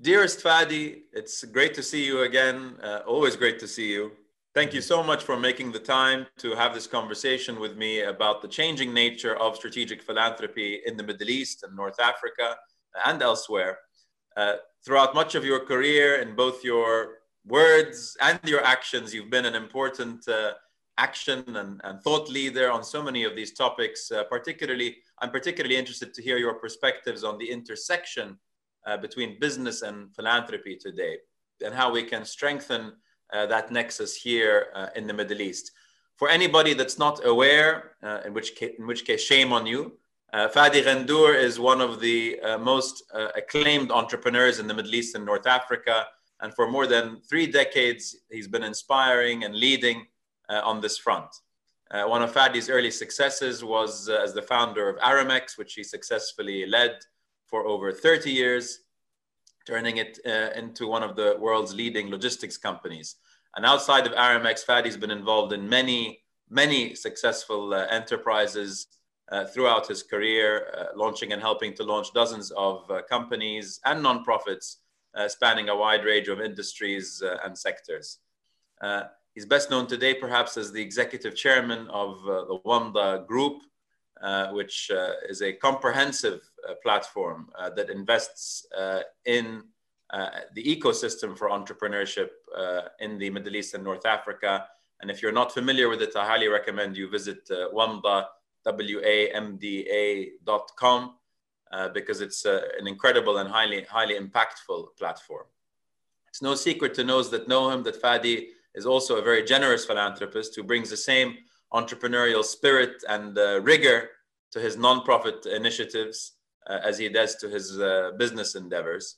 Dearest Fadi, it's great to see you again. Uh, always great to see you. Thank you so much for making the time to have this conversation with me about the changing nature of strategic philanthropy in the Middle East and North Africa and elsewhere. Uh, throughout much of your career, in both your words and your actions, you've been an important uh, action and, and, thought leader on so many of these topics. Uh, particularly, I'm particularly interested to hear your perspectives on the intersection uh, between business and philanthropy today and how we can strengthen uh, that nexus here uh, in the Middle East. For anybody that's not aware, uh, in, which case, in which case, shame on you, uh, Fadi Ghandour is one of the uh, most acclaimed entrepreneurs in the Middle East and North Africa. And for more than three decades, he's been inspiring and leading on this front. one of Fadi's early successes was as the founder of Aramex, which he successfully led for over 30 years turning it uh, into one of the world's leading logistics companies. And outside of Aramex, Fadi's been involved in many, many successful uh, enterprises uh, throughout his career, uh, launching and helping to launch dozens of uh, companies and nonprofits uh, spanning a wide range of industries and sectors. he's best known today, perhaps, as the executive chairman of the Wamda Group, which is a comprehensive uh, platform uh, that invests uh, in the ecosystem for entrepreneurship in the Middle East and North Africa. And if you're not familiar with it, I highly recommend you visit uh, Wamda, W-A-M-D-A.com, uh, because it's uh, an incredible and highly, highly impactful platform. It's no secret to those that know him that Fadi is also a very generous philanthropist who brings the same entrepreneurial spirit and uh, rigor to his nonprofit initiatives uh, as he does to his uh, business endeavors.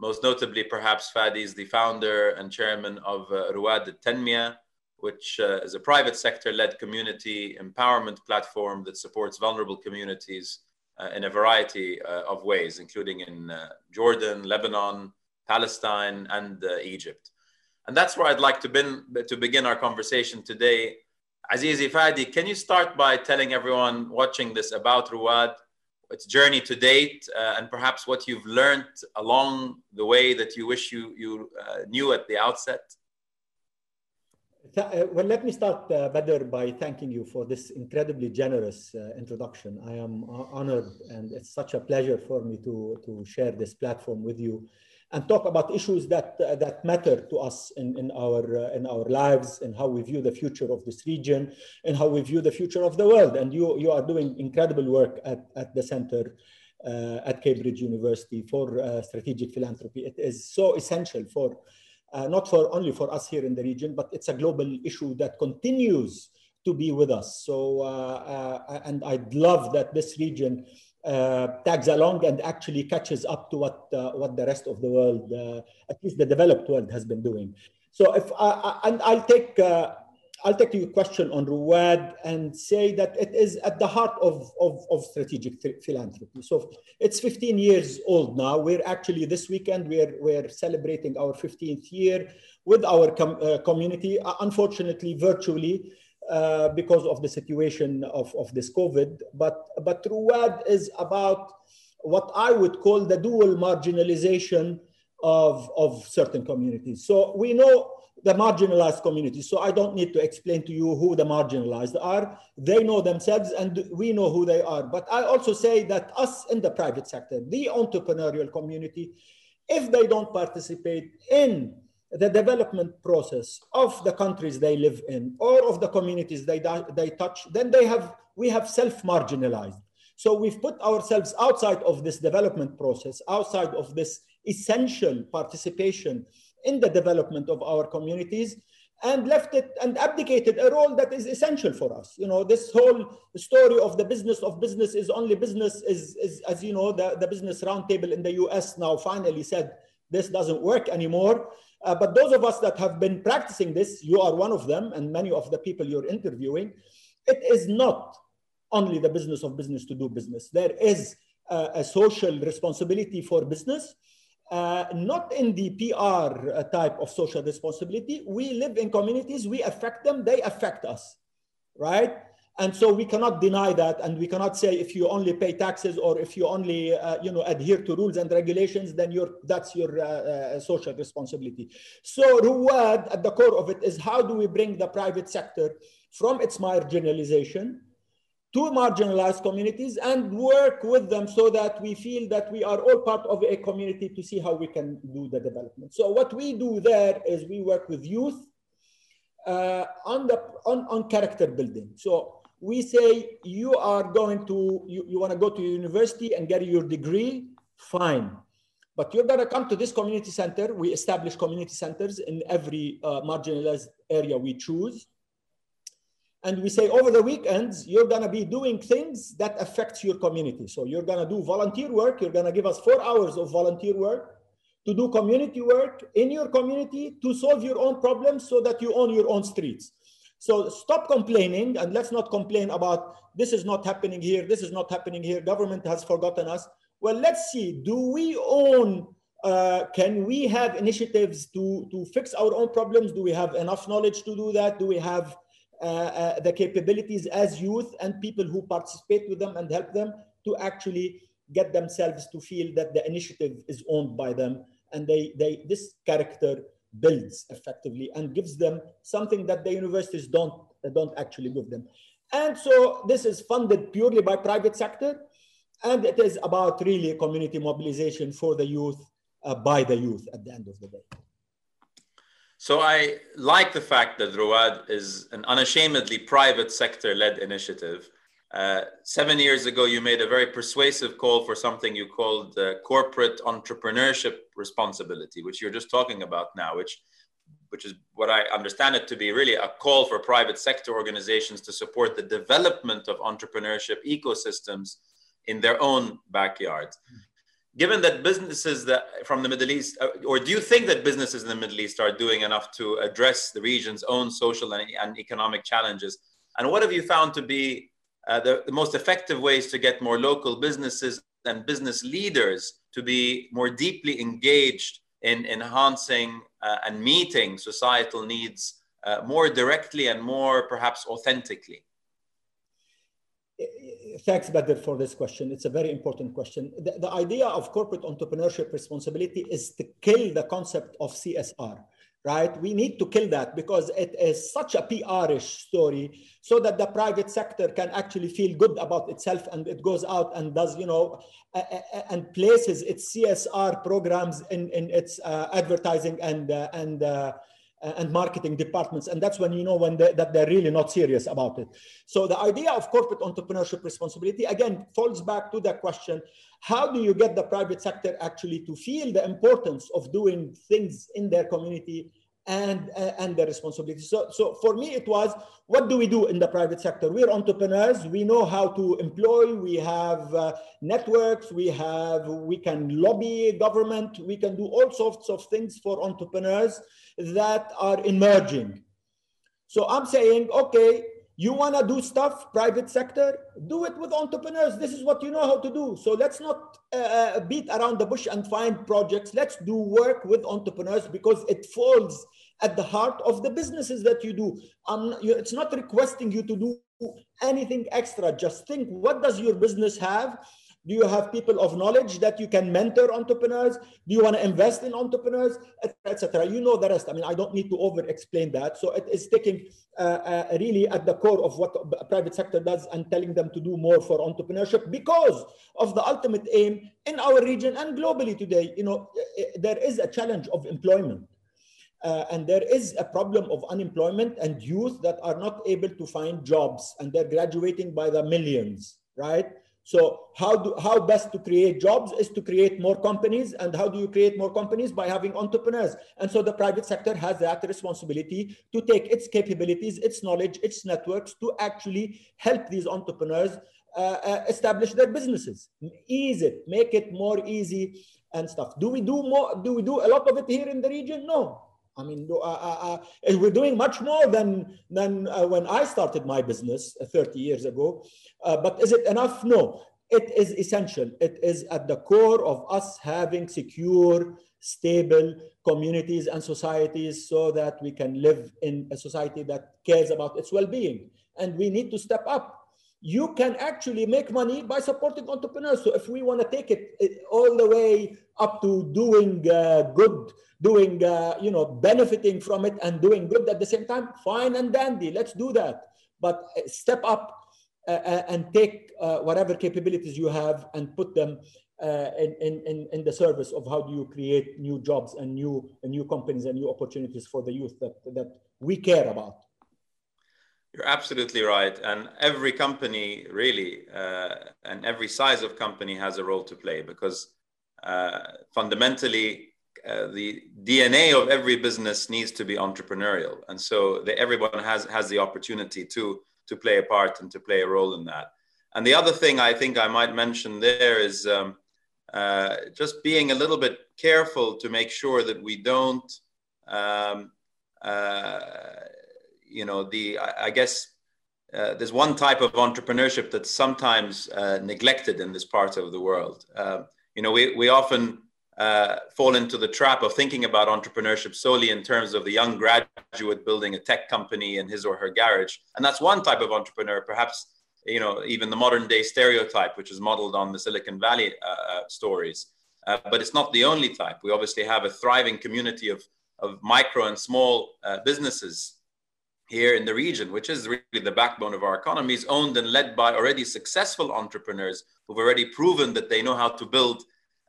Most notably, perhaps Fadi is the founder and chairman of uh, Ruwad Tanmiya, which uh, is a private sector led community empowerment platform that supports vulnerable communities uh, in a variety uh, of ways, including in Jordan, Lebanon, Palestine, and Egypt. And that's where I'd like to, bin, to begin our conversation today. Azizi Fadi, can you start by telling everyone watching this about Ruwad its journey to date, uh, and perhaps what you've learned along the way that you wish you, you uh, knew at the outset? Uh, well, let me start, uh, by thanking you for this incredibly generous uh, introduction. I am honored, and it's such a pleasure for me to, to share this platform with you and talk about issues that, uh, that matter to us in, in, our, uh, in our lives and how we view the future of this region and how we view the future of the world. And you, you are doing incredible work at, at the center uh, at Cambridge University for uh, strategic philanthropy. It is so essential for, uh, not for only for us here in the region, but it's a global issue that continues to be with us. So, uh, and I'd love that this region uh, tags along and actually catches up to what uh, what the rest of the world, uh, at least the developed world, has been doing. So if I, and I'll take uh, I'll take your question on Ruwad and say that it is at the heart of, of, of strategic philanthropy. So it's 15 years old now. We're actually this weekend we're we're celebrating our 15th year with our com uh, community. Uh, unfortunately, virtually. Uh, because of the situation of, of this COVID. But, but Ruwad is about what I would call the dual marginalization of, of certain communities. So we know the marginalized communities. So I don't need to explain to you who the marginalized are. They know themselves and we know who they are. But I also say that us in the private sector, the entrepreneurial community, if they don't participate in the development process of the countries they live in or of the communities they, they touch, then they have, we have self-marginalized. So we've put ourselves outside of this development process, outside of this essential participation in the development of our communities and left it and abdicated a role that is essential for us. You know, this whole story of the business of business is only business is, is as you know, the, the business roundtable in the US now finally said this doesn't work anymore. Uh, but those of us that have been practicing this, you are one of them, and many of the people you're interviewing, it is not only the business of business to do business. There is uh, a social responsibility for business, uh, not in the PR uh, type of social responsibility. We live in communities, we affect them, they affect us, right? And so we cannot deny that and we cannot say if you only pay taxes or if you only uh, you know adhere to rules and regulations then you're that's your uh, uh, social responsibility so ruwad at the core of it is how do we bring the private sector from its marginalization to marginalized communities and work with them so that we feel that we are all part of a community to see how we can do the development. So what we do there is we work with youth uh, on, the, on, on character building. So we say you are going to, you, you want to go to university and get your degree, fine. But you're going to come to this community center. We establish community centers in every uh, marginalized area we choose and we say over the weekends you're going to be doing things that affects your community so you're going to do volunteer work you're going to give us four hours of volunteer work to do community work in your community to solve your own problems so that you own your own streets so stop complaining and let's not complain about this is not happening here this is not happening here government has forgotten us. Well let's see do we own uh, can we have initiatives to to fix our own problems? Do we have enough knowledge to do that? Do we have uh, uh, the capabilities as youth and people who participate with them and help them to actually get themselves to feel that the initiative is owned by them and they, they this character builds effectively and gives them something that the universities don't don't actually give them and so this is funded purely by private sector and it is about really community mobilization for the youth uh, by the youth at the end of the day so I like the fact that Ruwad is an unashamedly private sector led initiative. Uh, seven years ago, you made a very persuasive call for something you called uh, corporate entrepreneurship responsibility, which you're just talking about now, which, which is what I understand it to be really a call for private sector organizations to support the development of entrepreneurship ecosystems in their own backyards given that businesses that from the Middle East, uh, or do you think that businesses in the Middle East are doing enough to address the region's own social and, and economic challenges? And what have you found to be uh, the, the most effective ways to get more local businesses and business leaders to be more deeply engaged in enhancing uh, and meeting societal needs uh, more directly and more perhaps authentically? thanks, Badr, for this question. It's a very important question. The, the, idea of corporate entrepreneurship responsibility is to kill the concept of CSR, right? We need to kill that because it is such a PR-ish story so that the private sector can actually feel good about itself and it goes out and does, you know, and places its CSR programs in, in its uh, advertising and, uh, and uh, and marketing departments. And that's when you know when they, that they're really not serious about it. So the idea of corporate entrepreneurship responsibility, again, falls back to that question, how do you get the private sector actually to feel the importance of doing things in their community and uh, and the responsibility. So, so for me, it was what do we do in the private sector? We're entrepreneurs. We know how to employ. We have uh, networks. We have we can lobby government. We can do all sorts of things for entrepreneurs that are emerging. So I'm saying, okay, you want to do stuff, private sector, do it with entrepreneurs. This is what you know how to do. So let's not uh, uh, beat around the bush and find projects. Let's do work with entrepreneurs because it falls at the heart of the businesses that you do. Um, you, it's not requesting you to do anything extra. Just think, what does your business have? Do you have people of knowledge that you can mentor entrepreneurs? Do you want to invest in entrepreneurs, etc.? You know the rest. I mean, I don't need to over explain that. So it is taking uh, uh, really at the core of what private sector does and telling them to do more for entrepreneurship because of the ultimate aim in our region and globally today. You know, there is a challenge of employment. Uh, and there is a problem of unemployment and youth that are not able to find jobs and they're graduating by the millions, right? So how do how best to create jobs is to create more companies. And how do you create more companies? By having entrepreneurs. And so the private sector has that responsibility to take its capabilities, its knowledge, its networks to actually help these entrepreneurs uh, uh, establish their businesses. Ease it, make it more easy and stuff. Do we do more? Do we do a lot of it here in the region? No. I mean, uh, uh, uh, we're doing much more than, than uh, when I started my business uh, 30 years ago. Uh, but is it enough? No, it is essential. It is at the core of us having secure, stable communities and societies so that we can live in a society that cares about its well-being. and we need to step up you can actually make money by supporting entrepreneurs. So if we want to take it, all the way up to doing uh, good, doing, uh, you know, benefiting from it and doing good at the same time, fine and dandy, let's do that. But uh, step up uh, uh and take uh, whatever capabilities you have and put them in, in, in the service of how do you create new jobs and new, and new companies and new opportunities for the youth that, that we care about. You're absolutely right. And every company, really, uh, and every size of company has a role to play because uh, fundamentally, uh, the DNA of every business needs to be entrepreneurial. And so the, everyone has, has the opportunity to, to play a part and to play a role in that. And the other thing I think I might mention there is um, uh, just being a little bit careful to make sure that we don't. Um, uh, you know the I, I guess uh, there's one type of entrepreneurship that's sometimes uh, neglected in this part of the world. Uh, you know, we, we often uh, fall into the trap of thinking about entrepreneurship solely in terms of the young graduate building a tech company in his or her garage. And that's one type of entrepreneur, perhaps, you know, even the modern day stereotype, which is modeled on the Silicon Valley uh, uh, stories. but it's not the only type. We obviously have a thriving community of, of micro and small businesses here in the region, which is really the backbone of our economy, is owned and led by already successful entrepreneurs who've already proven that they know how to build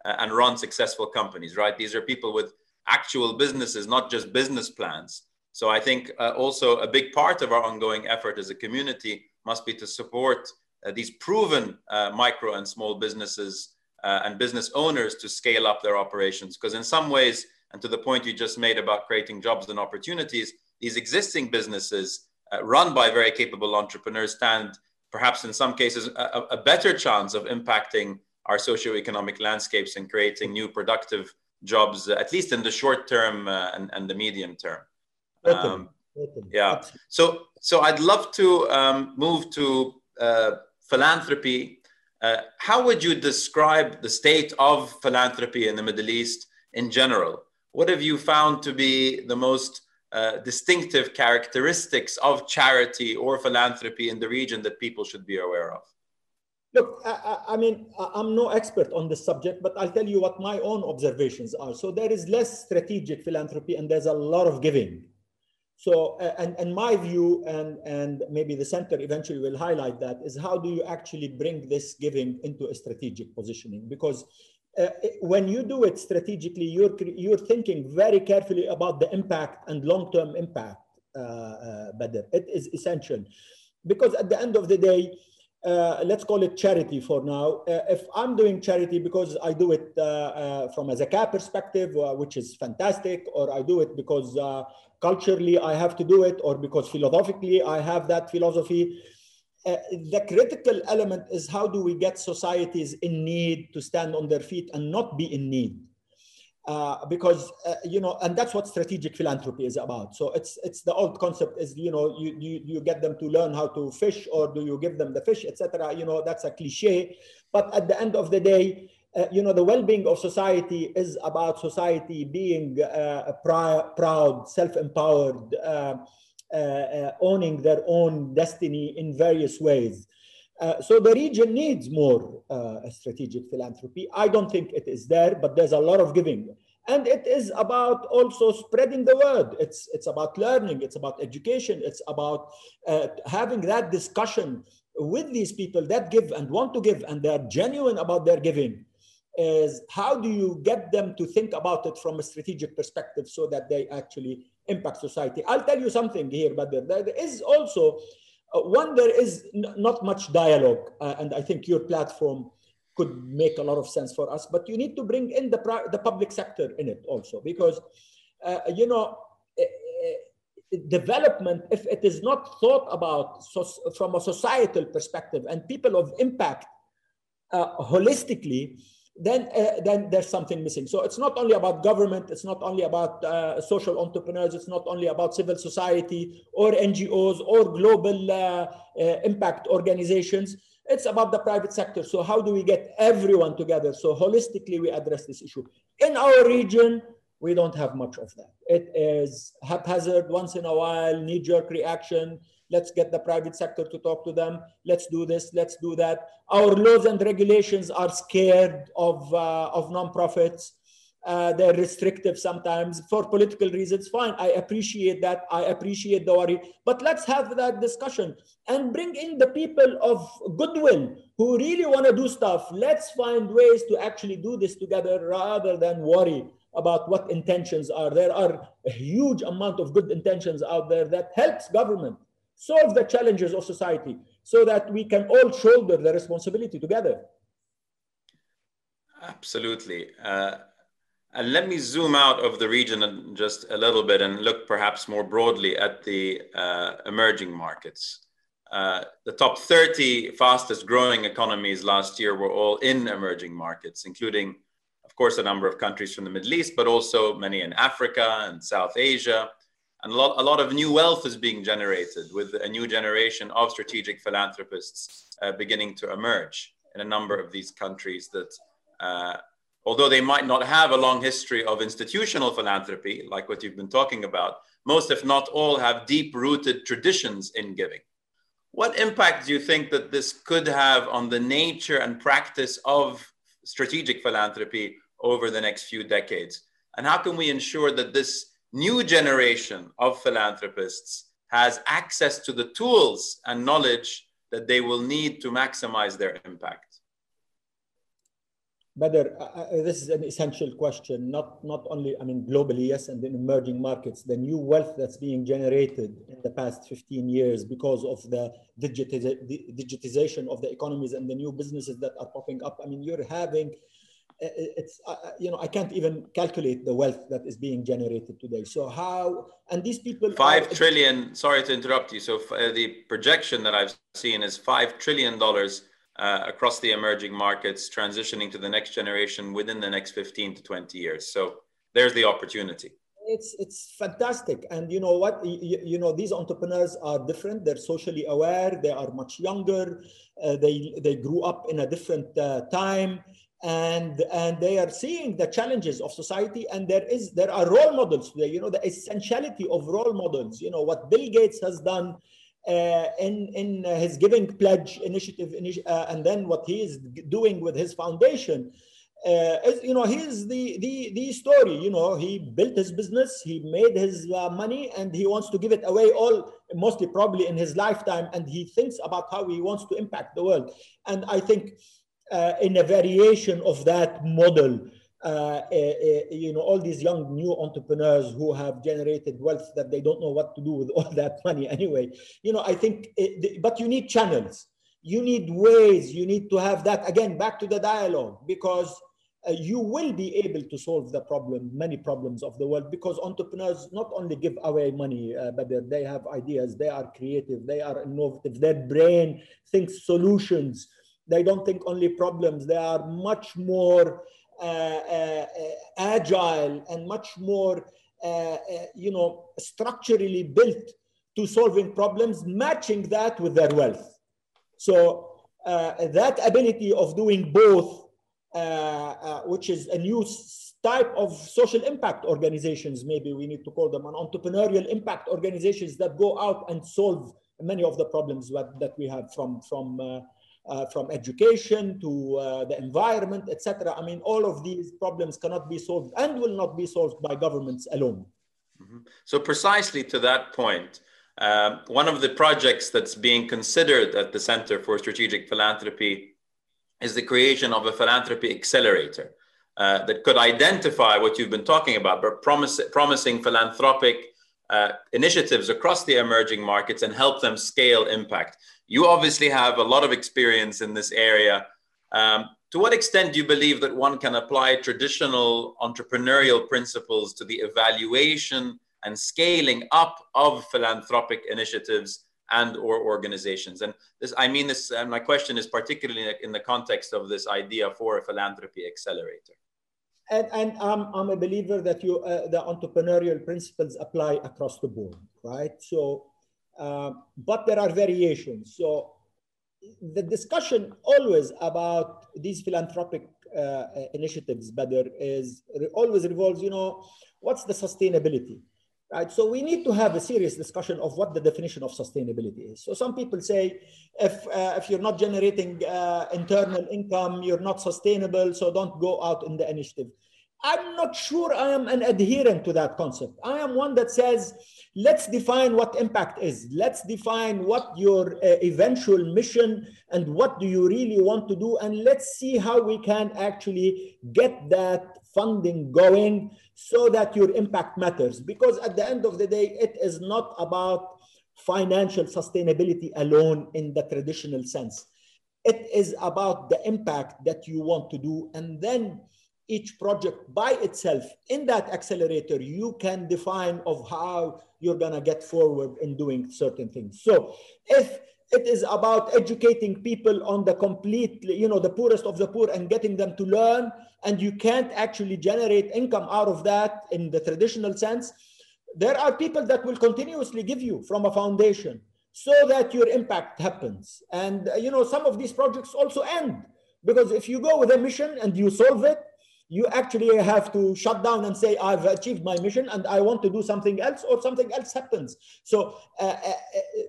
uh, and run successful companies, right? These are people with actual businesses, not just business plans. So I think uh, also a big part of our ongoing effort as a community must be to support uh, these proven uh, micro and small businesses uh, and business owners to scale up their operations. Because in some ways, and to the point you just made about creating jobs and opportunities, these existing businesses uh, run by very capable entrepreneurs stand perhaps in some cases a, a better chance of impacting our socioeconomic landscapes and creating new productive jobs, uh, at least in the short term uh, and, and the medium term. Um, yeah. So, so I'd love to um, move to uh, philanthropy. Uh, how would you describe the state of philanthropy in the Middle East in general? What have you found to be the most uh, distinctive characteristics of charity or philanthropy in the region that people should be aware of? Look, I, I, mean, I'm no expert on this subject, but I'll tell you what my own observations are. So there is less strategic philanthropy and there's a lot of giving. So, and, and my view, and, and maybe the center eventually will highlight that, is how do you actually bring this giving into a strategic positioning? Because uh, when you do it strategically, you're, you're thinking very carefully about the impact and long-term impact, uh, uh, Badr. It is essential. Because at the end of the day, uh, let's call it charity for now. Uh, if I'm doing charity because I do it uh, from a zakat perspective, which is fantastic, or I do it because culturally I have to do it, or because philosophically I have that philosophy, uh, the critical element is how do we get societies in need to stand on their feet and not be in need? Uh, because uh, you know and that's what strategic philanthropy is about. So it's it's the old concept is you know you you, you get them to learn how to fish or do you give them the fish etc you know that's a cliche but at the end of the day uh, you know the well-being of society is about society being uh, proud self-empowered uh, owning their own destiny in various ways. Uh, so the region needs more strategic philanthropy. I don't think it is there, but there's a lot of giving and it is about also spreading the word it's it's about learning it's about education it's about uh, having that discussion with these people that give and want to give and they're genuine about their giving is how do you get them to think about it from a strategic perspective so that they actually impact society. I'll tell you something here, but there, there is also uh, one, there is not much dialogue, uh, and I think your platform could make a lot of sense for us, but you need to bring in the, the public sector in it also, because, uh, you know, eh, eh, development, if it is not thought about so, from a societal perspective and people of impact uh, holistically, then uh, then there's something missing. So it's not only about government, it's not only about uh, social entrepreneurs, it's not only about civil society or NGOs or global uh, uh, impact organizations. It's about the private sector. So how do we get everyone together? So holistically, we address this issue in our region. We don't have much of that. It is haphazard, once in a while, knee jerk reaction. Let's get the private sector to talk to them. Let's do this. Let's do that. Our laws and regulations are scared of, uh, of nonprofits. Uh, they're restrictive sometimes for political reasons. Fine, I appreciate that. I appreciate the worry. But let's have that discussion and bring in the people of goodwill who really want to do stuff. Let's find ways to actually do this together rather than worry about what intentions are. There are a huge amount of good intentions out there that helps government solve the challenges of society so that we can all shoulder the responsibility together. Absolutely. Uh, and let me zoom out of the region just a little bit and look perhaps more broadly at the uh, emerging markets. Uh, the top 30 fastest growing economies last year were all in emerging markets, including, of course, a number of countries from the Middle East, but also many in Africa and South Asia. And a lot, a lot of new wealth is being generated with a new generation of strategic philanthropists uh, beginning to emerge in a number of these countries that uh, although they might not have a long history of institutional philanthropy, like what you've been talking about, most, if not all, have deep rooted traditions in giving. What impact do you think that this could have on the nature and practice of strategic philanthropy over the next few decades? And how can we ensure that this new generation of philanthropists has access to the tools and knowledge that they will need to maximize their impact? Badr, uh, this is an essential question, not, not only, I mean, globally, yes, and in emerging markets, the new wealth that's being generated in the past 15 years because of the, digitiz- the digitization of the economies and the new businesses that are popping up. I mean, you're having, it's, uh, you know, I can't even calculate the wealth that is being generated today. So how, and these people- Five are, trillion, sorry to interrupt you. So uh, the projection that I've seen is $5 trillion uh, across the emerging markets, transitioning to the next generation within the next 15 to 20 years. So there's the opportunity. It's, it's fantastic. And you know what? You, you know, these entrepreneurs are different. They're socially aware. They are much younger. Uh, they, they grew up in a different uh, time and and they are seeing the challenges of society and there is there are role models there you know the essentiality of role models you know what bill gates has done uh, in in his giving pledge initiative uh, and then what he is doing with his foundation uh, is, you know he's the the the story you know he built his business he made his uh, money and he wants to give it away all mostly probably in his lifetime and he thinks about how he wants to impact the world. And i think in a variation of that model uh, uh, uh, you know, all these young new entrepreneurs who have generated wealth that they don't know what to do with all that money anyway. You know, I think, it, but you need channels, you need ways, you need to have that. Again back to the dialogue because uh, you will be able to solve the problem, many problems of the world because entrepreneurs not only give away money, uh, but they have ideas, they are creative, they are innovative, their brain thinks solutions. They don't think only problems, they are much more uh, uh, agile and much more, uh, you know, structurally built to solving problems, matching that with their wealth. So that ability of doing both, which is a new type of social impact organizations, maybe we need to call them an entrepreneurial impact organizations that go out and solve many of the problems that, that we have from, from uh, from education to uh, the environment, etc. I mean, all of these problems cannot be solved and will not be solved by governments alone. Mm-hmm. So, precisely to that point, uh, one of the projects that's being considered at the Center for Strategic Philanthropy is the creation of a philanthropy accelerator uh, that could identify what you've been talking about, but promise, promising philanthropic uh, initiatives across the emerging markets and help them scale impact. You obviously have a lot of experience in this area. Um, to what extent do you believe that one can apply traditional entrepreneurial principles to the evaluation and scaling up of philanthropic initiatives and or organizations and this i mean this and my question is particularly in the context of this idea for a philanthropy accelerator and, and I'm, I'm a believer that you uh, the entrepreneurial principles apply across the board right so uh, but there are variations. So the discussion always about these philanthropic uh, initiatives, Badr, is always revolves, you know, what's the sustainability? Right, so we need to have a serious discussion of what the definition of sustainability is. So some people say, if uh, if you're not generating uh, internal income, you're not sustainable. So don't go out in the initiative. I'm not sure I am an adherent to that concept. I am one that says, let's define what impact is. Let's define what your uh, eventual mission and what do you really want to do. And let's see how we can actually get that funding going so that your impact matters. Because at the end of the day, it is not about financial sustainability alone in the traditional sense. It is about the impact that you want to do. And then each project by itself in that accelerator you can define of how you're to get forward in doing certain things so if it is about educating people on the complete you know the poorest of the poor and getting them to learn. And you can't actually generate income out of that in the traditional sense. There are people that will continuously give you from a foundation so that your impact happens. And uh, you know some of these projects also end. Because if you go with a mission and you solve it you actually have to shut down and say, I've achieved my mission and I want to do something else, or something else happens. So uh, uh, uh,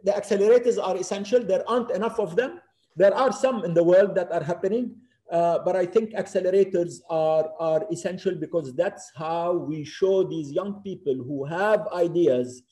the accelerators are essential. There aren't enough of them. There are some in the world that are happening, uh, but I think accelerators are, are essential because that's how we show these young people who have ideas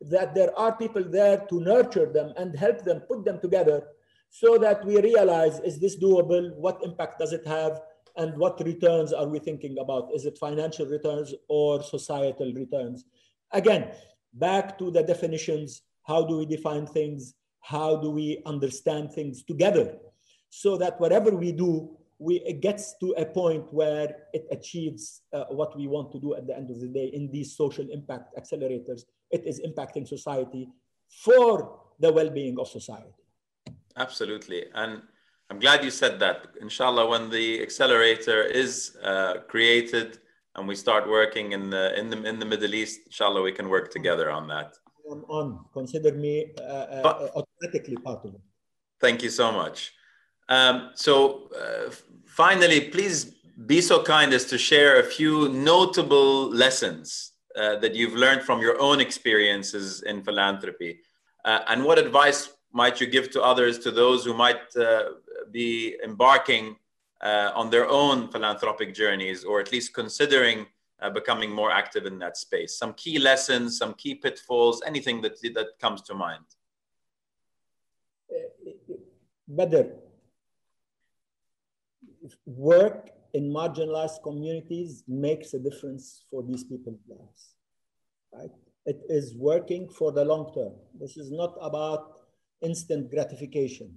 that there are people there to nurture them and help them put them together so that we realize, is this doable? What impact does it have? And what returns are we thinking about? Is it financial returns or societal returns? Again, back to the definitions. How do we define things? How do we understand things together? So that whatever we do, we, it gets to a point where it achieves uh, what we want to do at the end of the day in these social impact accelerators. It is impacting society for the well-being of society. Absolutely. And I'm glad you said that. Inshallah, when the accelerator is uh, created and we start working in the in the in the Middle East, inshallah, we can work together on that. I'm on. Consider me uh, uh, automatically part of it. Thank you so much. Um, so, uh, finally, please be so kind as to share a few notable lessons uh, that you've learned from your own experiences in philanthropy, uh, and what advice might you give to others, to those who might be embarking uh, on their own philanthropic journeys, or at least considering uh, becoming more active in that space? Some key lessons, some key pitfalls, anything that, that comes to mind? Badr, work in marginalized communities makes a difference for these people's lives, right? It is working for the long term. This is not about instant gratification.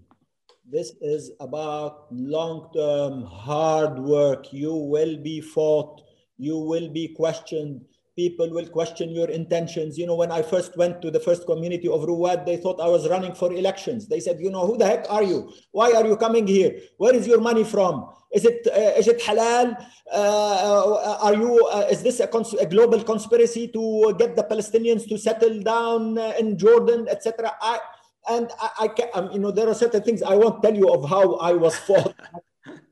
This is about long-term hard work. You will be fought. You will be questioned. People will question your intentions. You know, when I first went to the first community of Ruwad, they thought I was running for elections. They said, you know, who the heck are you? Why are you coming here? Where is your money from? Is it uh, is it halal? Uh, are you? Uh, is this a, cons- a, global conspiracy to get the Palestinians to settle down uh, in Jordan, etc.? And I, I can, um, you know, there are certain things I won't tell you of how I was fought.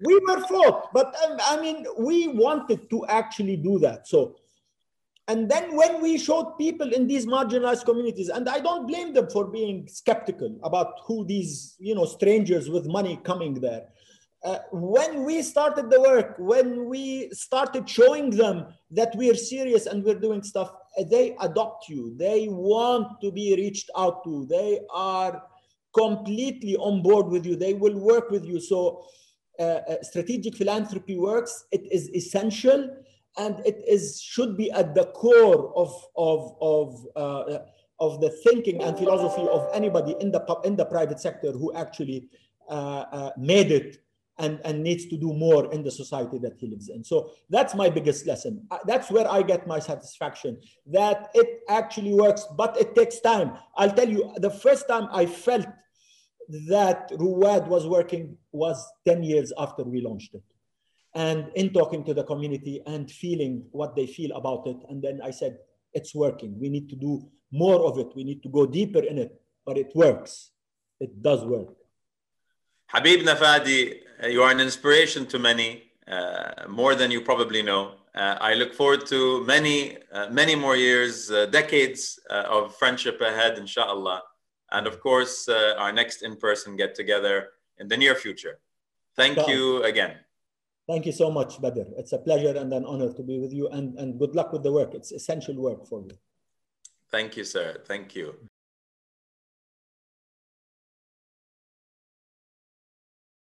we were fought, but um, I mean, we wanted to actually do that. So, and then when we showed people in these marginalized communities, and I don't blame them for being skeptical about who these, you know, strangers with money coming there. Uh, when we started the work, when we started showing them that we're serious and we're doing stuff, they adopt you. They want to be reached out to. They are completely on board with you. They will work with you. So uh, uh, strategic philanthropy works. It is essential and it is should be at the core of, of, of, uh, of the thinking and philosophy of anybody in the, in the private sector who actually uh, uh, made it and, and needs to do more in the society that he lives in. So that's my biggest lesson. Uh, that's where I get my satisfaction that it actually works, but it takes time. I'll tell you, the first time I felt that Ruwad was working was 10 years after we launched it. And in talking to the community and feeling what they feel about it. And then I said, it's working. We need to do more of it. We need to go deeper in it, but it works. It does work. Habibna Fadi, you are an inspiration to many. uh, more than you probably know. Uh, I look forward to many, uh, many more years, uh, decades uh, of friendship ahead, inshallah. And of course, uh, our next in person get together in the near future. Thank you again. Thank you so much, Badr. It's a pleasure and an honor to be with you, and, and good luck with the work. It's essential work for you. Thank you, sir. Thank you.